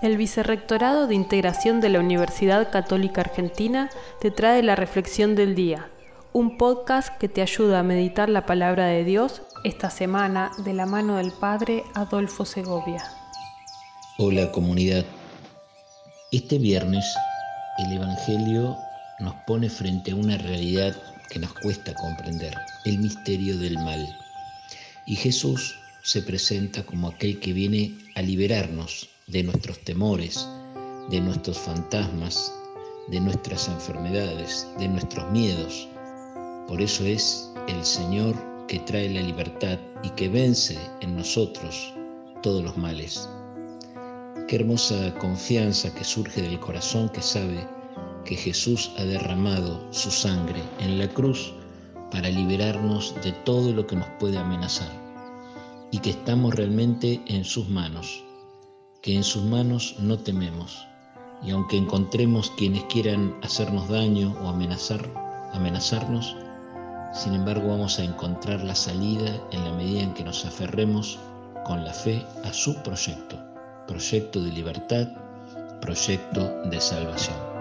El Vicerrectorado de Integración de la Universidad Católica Argentina te trae la Reflexión del Día, un podcast que te ayuda a meditar la palabra de Dios esta semana de la mano del Padre Adolfo Segovia. Hola comunidad. Este viernes el Evangelio nos pone frente a una realidad que nos cuesta comprender, el misterio del mal. Y Jesús se presenta como aquel que viene a liberarnos de nuestros temores, de nuestros fantasmas, de nuestras enfermedades, de nuestros miedos. Por eso es el Señor que trae la libertad y que vence en nosotros todos los males. Qué hermosa confianza que surge del corazón que sabe que Jesús ha derramado su sangre en la cruz para liberarnos de todo lo que nos puede amenazar y que estamos realmente en sus manos que en sus manos no tememos, y aunque encontremos quienes quieran hacernos daño o amenazar, amenazarnos, sin embargo vamos a encontrar la salida en la medida en que nos aferremos con la fe a su proyecto, proyecto de libertad, proyecto de salvación.